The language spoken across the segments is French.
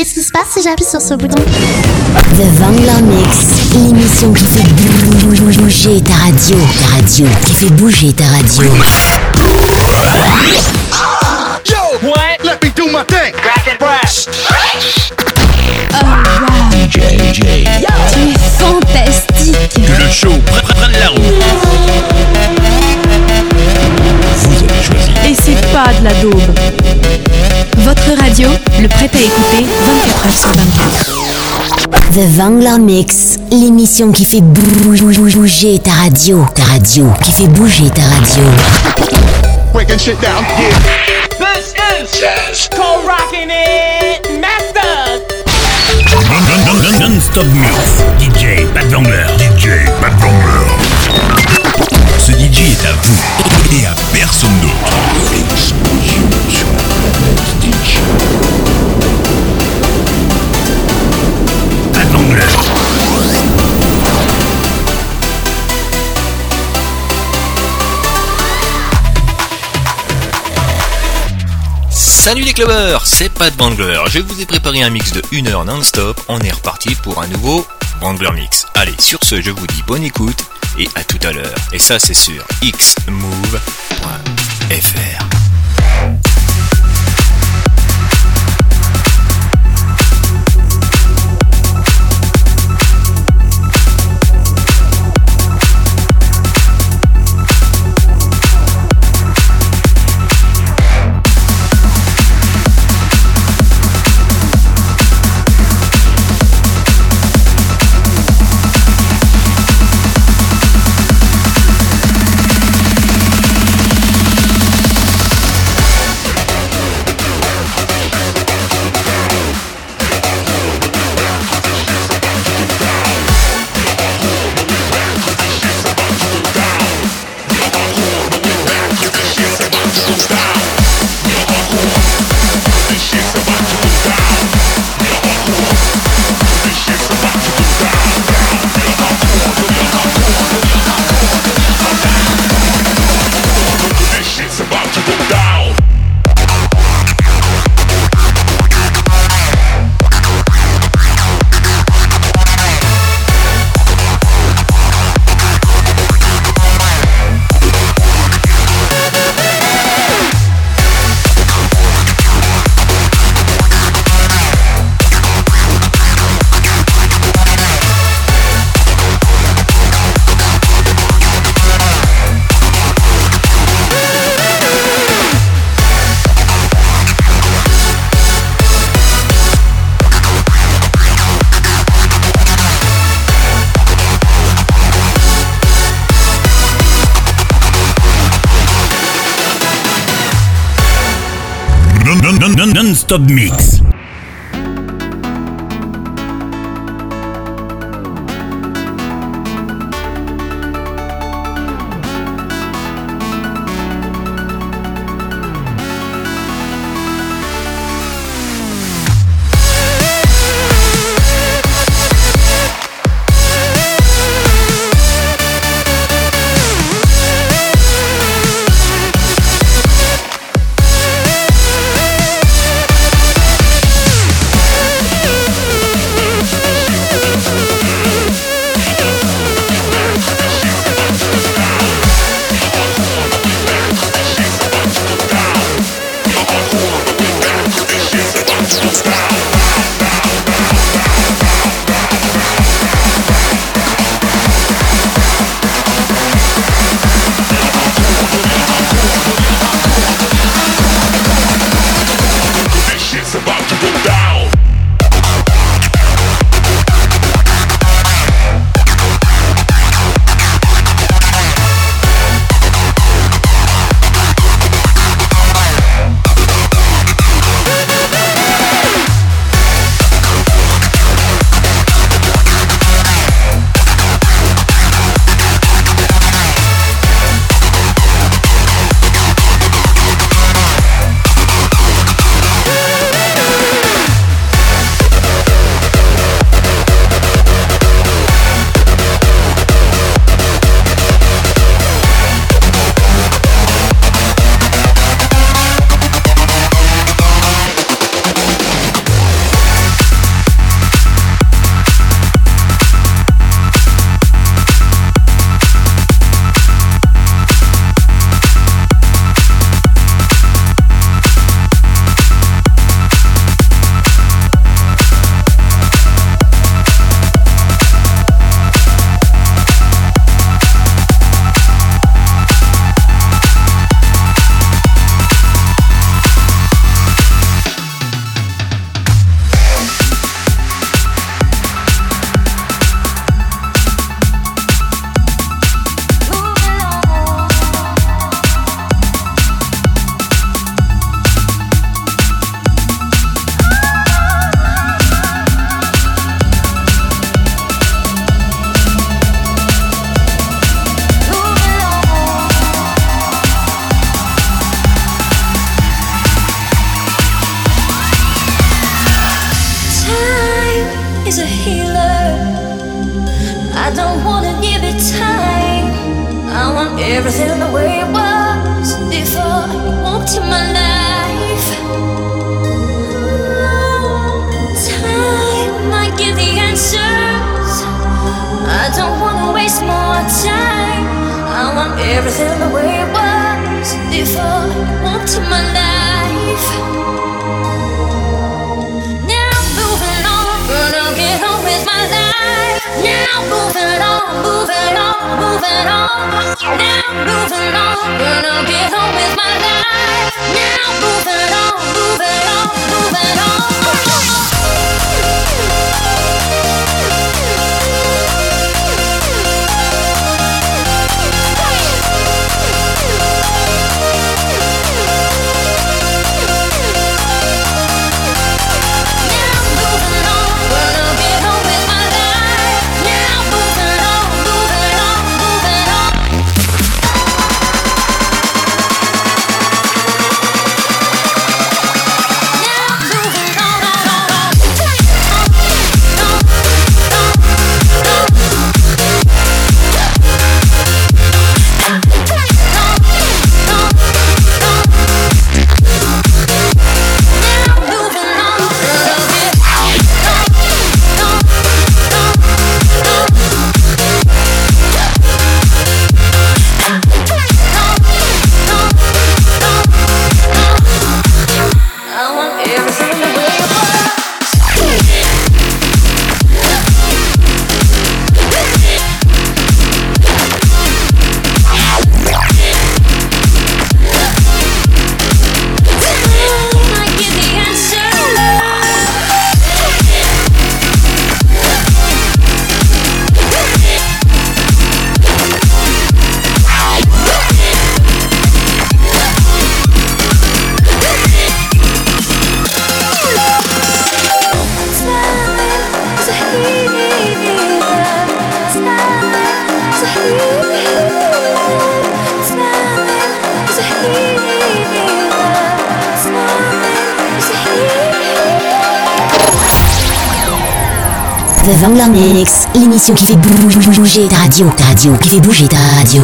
Qu'est-ce qui se passe si j'appuie sur ce bouton The Vangler Mix, l'émission qui fait bouger ta radio. Ta radio, qui fait bouger ta radio. Yo, what? Let me do my thing. Crack it, brass. Oh wow. DJ, DJ. Tu es fantastique. Que le show prenne la roue. Vous avez choisi. Et c'est pas de la daube. Votre radio, le prêt à écouter 24 heures sur 24. The Vangler Mix, l'émission qui fait bouger ta radio. Ta radio, qui fait bouger ta radio. Breaking shit down, yeah. This is Jazz. Cold rocking it, master. Non-stop mix. DJ Pat Vangler. DJ Pat Vangler. Ce DJ est à vous et à personne d'autre. Salut les clubbers, c'est Pat Bangler. Je vous ai préparé un mix de 1 heure non-stop. On est reparti pour un nouveau Bangler Mix. Allez, sur ce, je vous dis bonne écoute et à tout à l'heure. Et ça, c'est sur xmove.fr. Top Mix. Vanlamix, l'émission qui fait bouger ta radio, radio, qui fait bouger ta radio.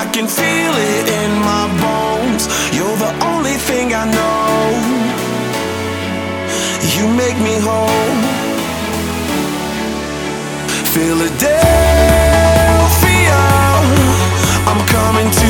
I can feel it in my bones. You're the only thing I know. You make me whole. Philadelphia, I'm coming to.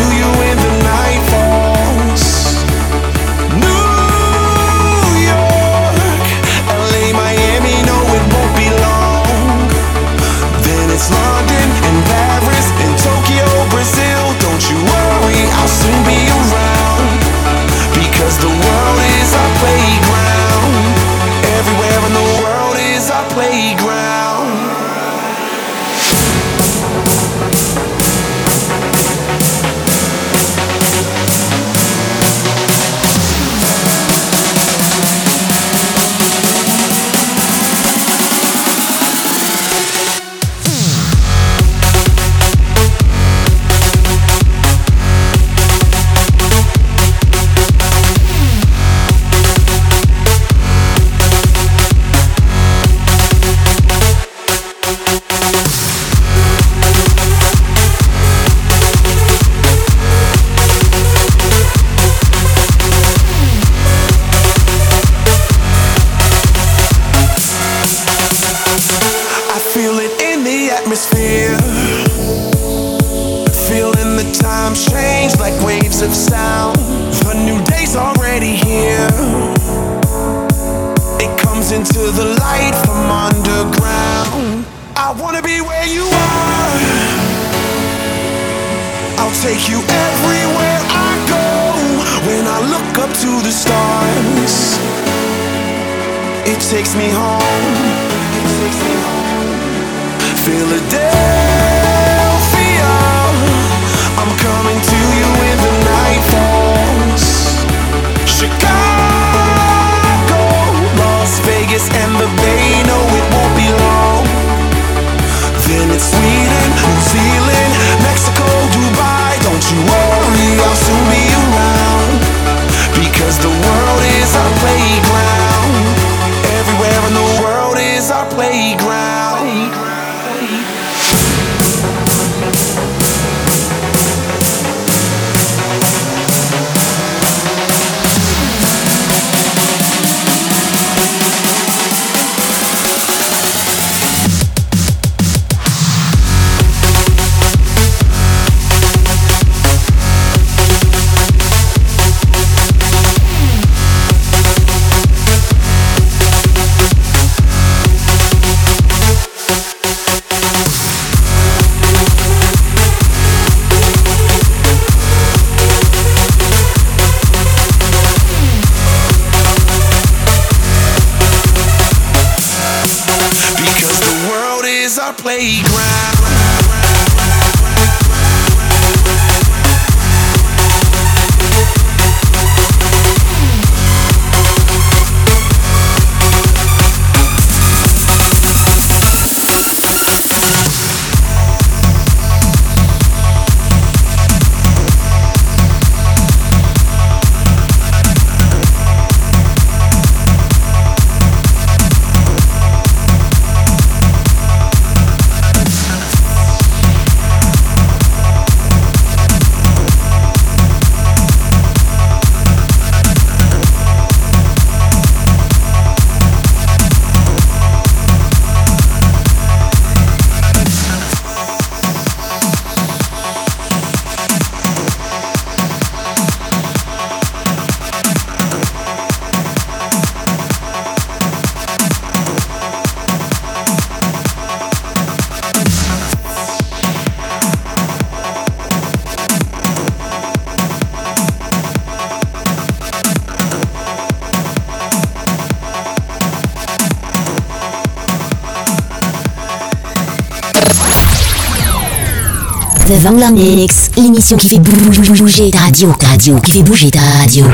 Vanglamix, l'émission qui fait bouger ta radio, radio, qui fait bouger ta radio.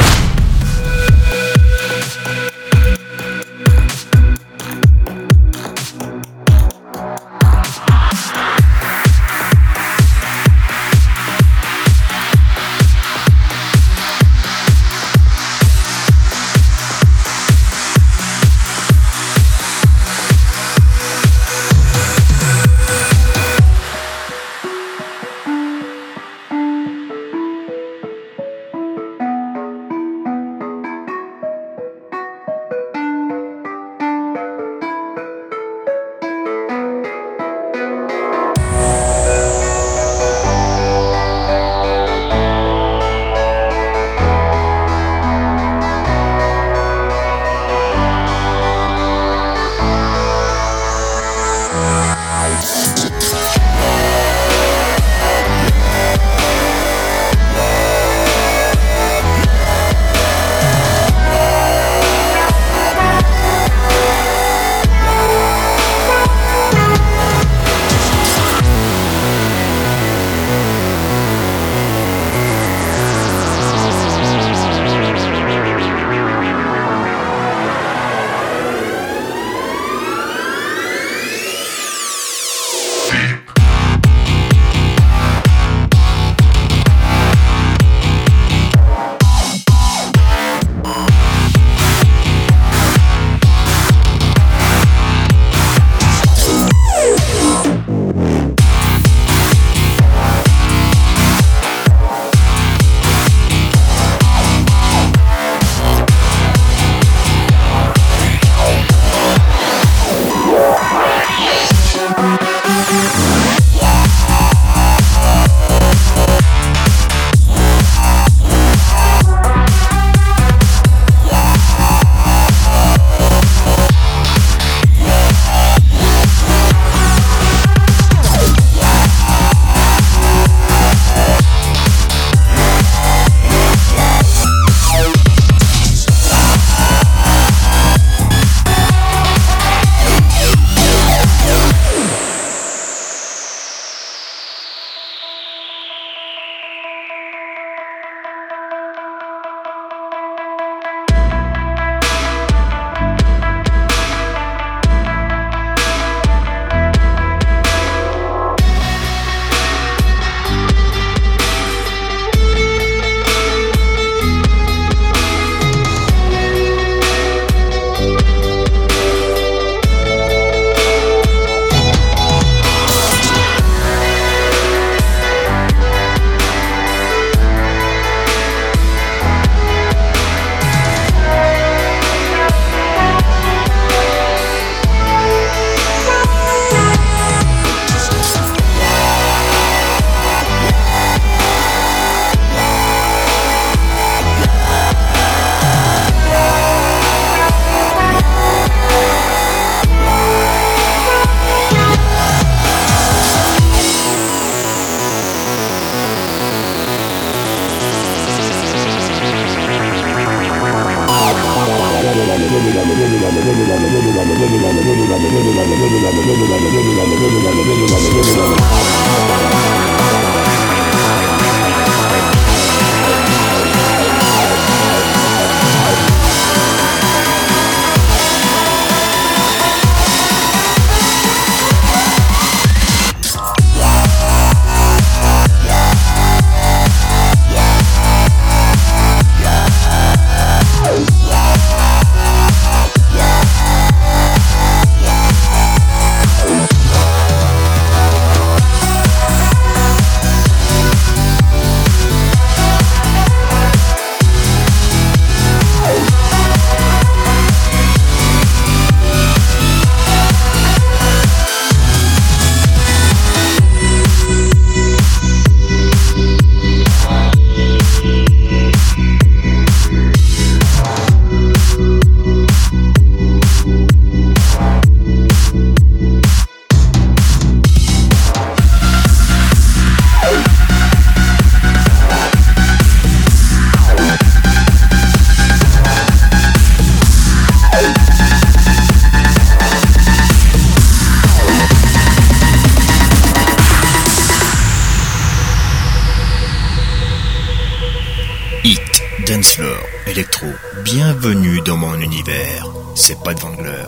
c'est pas de Wangler.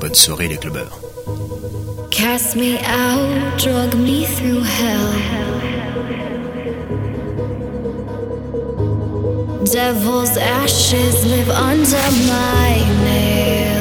Bonne soirée les clubbeurs. Cast me out, drug me through hell. Devil's ashes live under my name.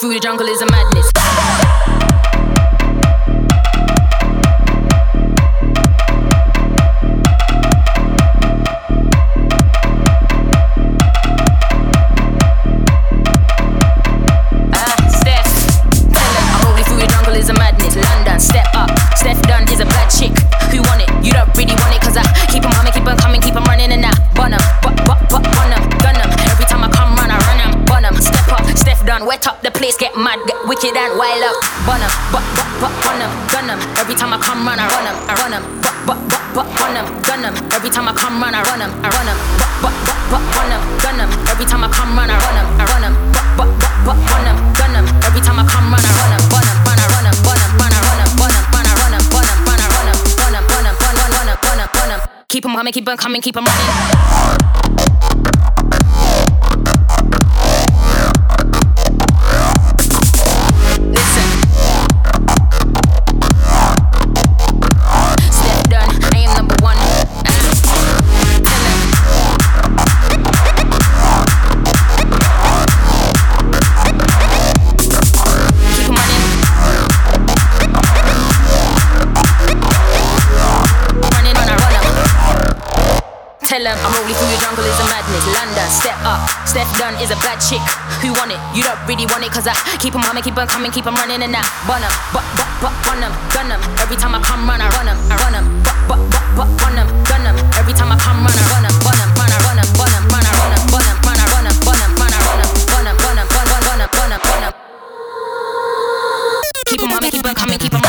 Through the jungle is a madness. Wicked and wild up. Bun em, but but but run em, gun em. Every time I come run, I run em, I run em. But but but but run em, gun em. Every time I come run, I run em, I run em. But but but but run em, gun em. Every time I come run, I run em, I run em. But but but but run em, gun em. Every time I come run, I run em, bun em, bun I run em, bun em, bun I run em, bun em, bun I run bun bun bun bun bun bun bun bun em, bun em. Keep 'em coming, keep 'em coming, keep 'em running. Tell them I'm rolling through the jungle is a madness. London, step up. Steph Dunn is a bad chick. Who want it? You don't really want it, cause I keep them coming, keep them coming, keep them running and out. Bun them, but, but, but, run them, gun them. Every time I come run, I run them, I run them, but, but, but, but, run them, gun them. Every time I come run, I run them, bun them, run, I run them, bun them, run, I run them, bun them, run, I run them, bun them, run, I run them, bun them, bun them, bun, bun, bun them, bun them, bun them. Keep them coming, keep them coming, keep them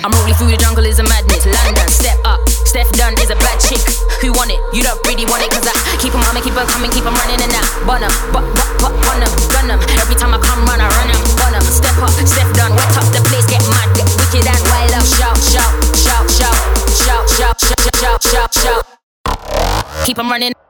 I'm rolling through the jungle is a madness. London, step up. Steph Dunn is a bad chick. Who want it? You don't really want it, cause I keep them coming, keep coming, keep them running and out. Bun them, but, but, but, run them, gun. Every time I come run, I run them, bun them. Step up, Steph Dunn, wet up the place, get mad, get wicked and wild up. Shout, shout, shout, shout, shout, shout, shout, shout, shout, shout. Keep them running.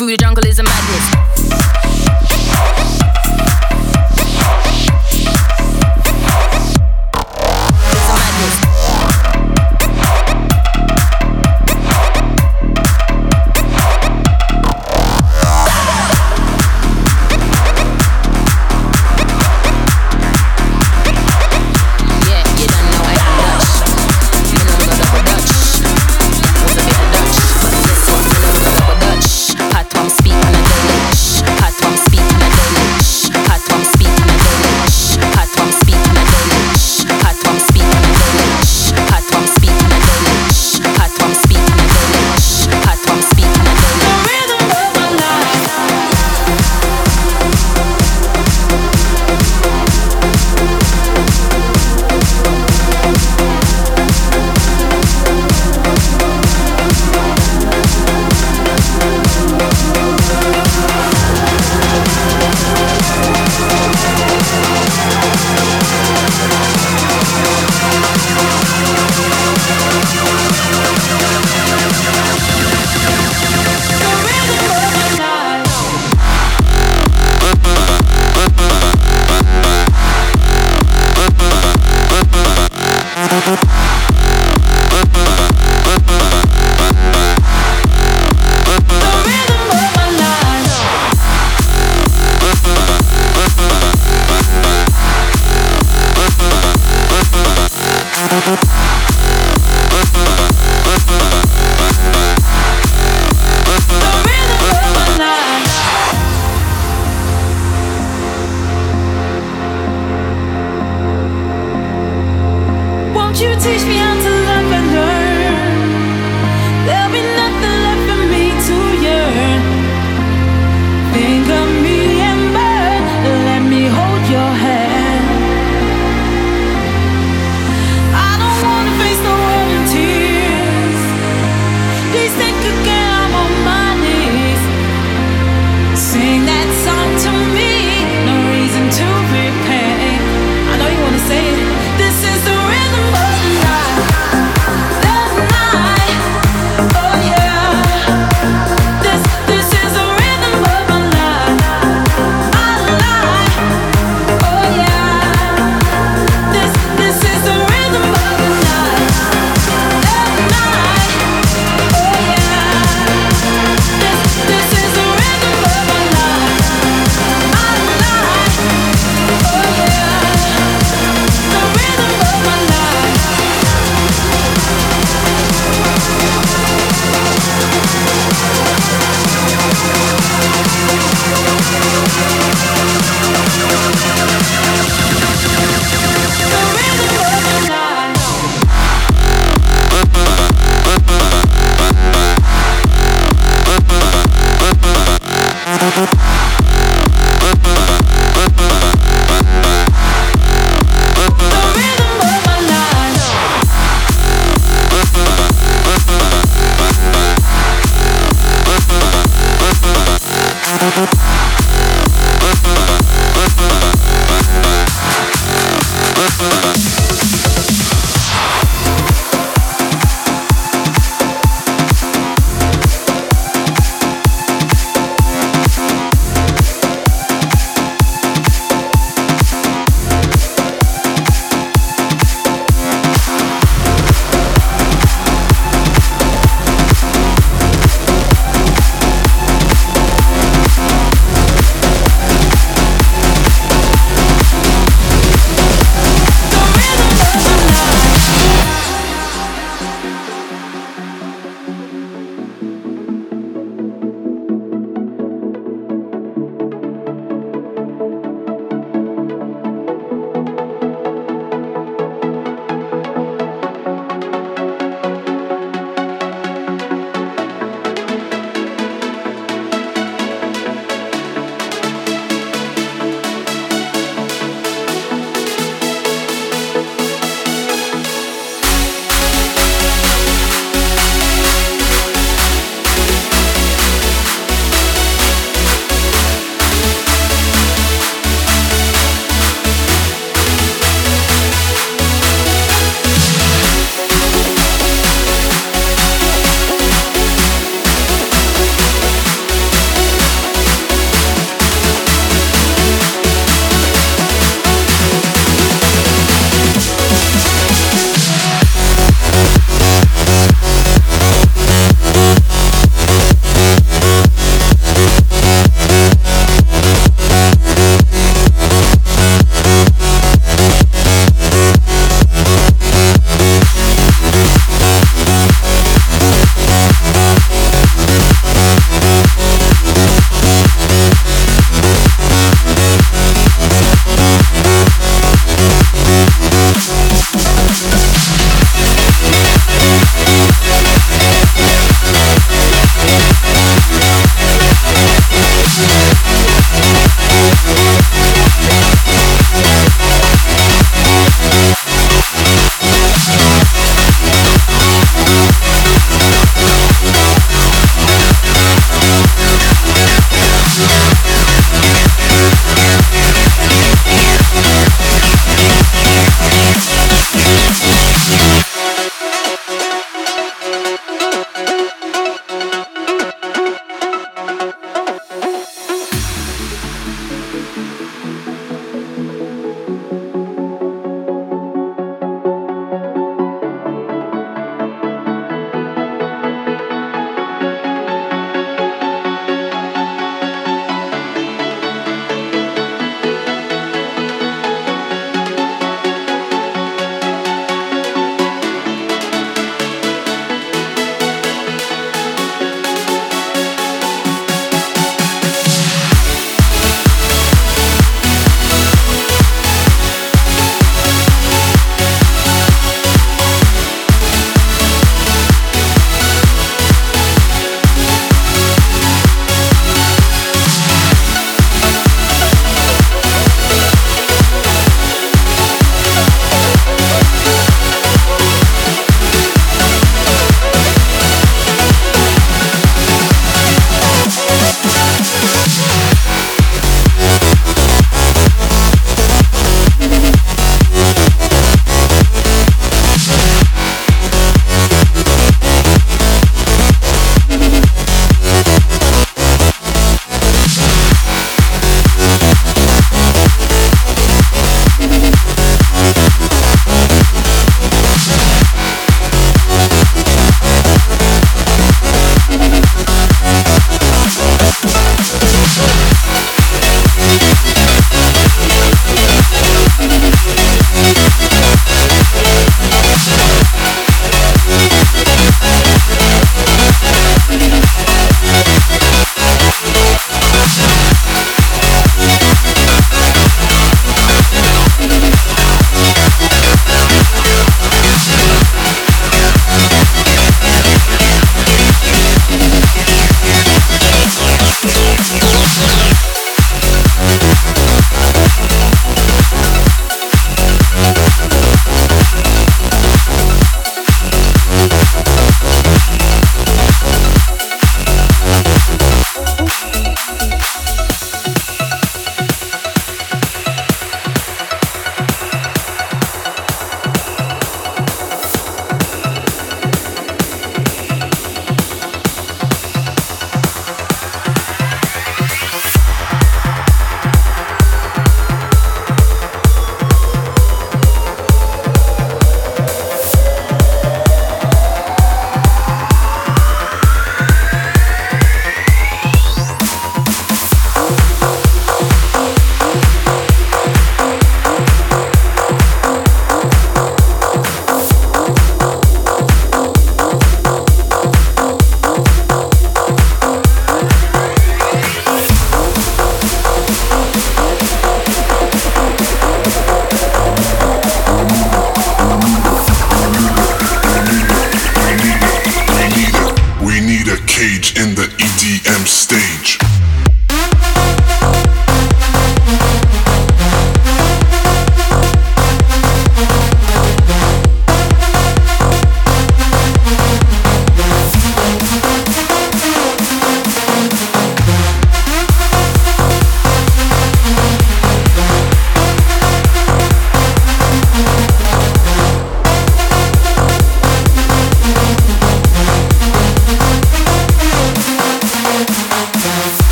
Through the jungle is a madness.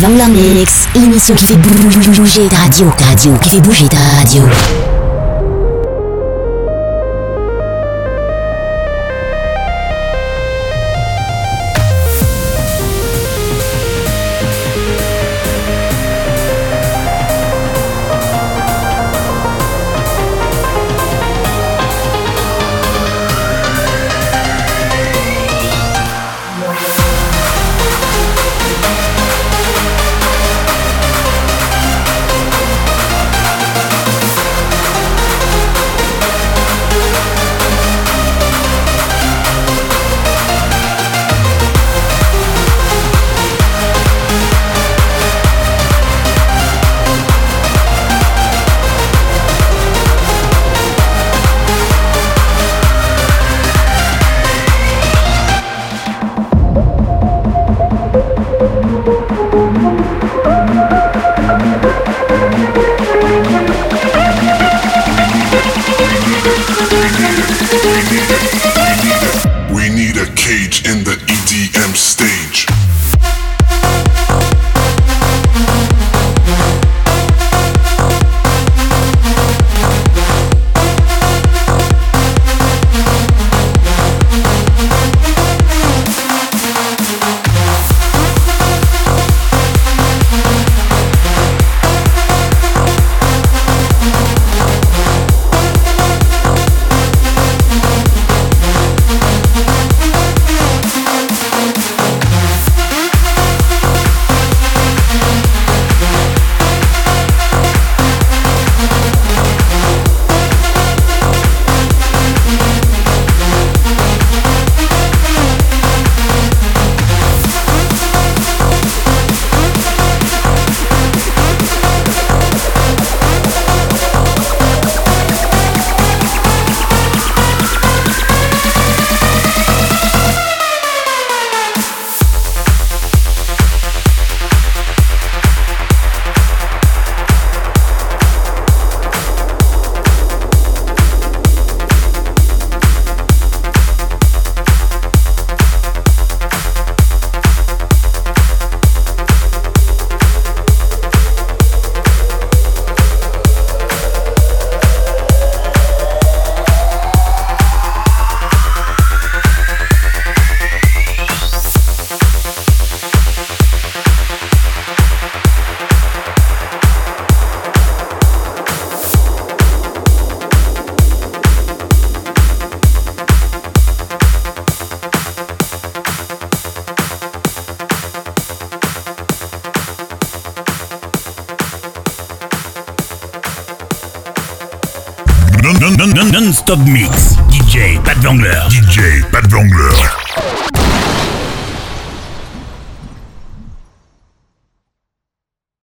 Mix, l'émission qui fait bouger ta radio, radio, qui fait bouger ta radio.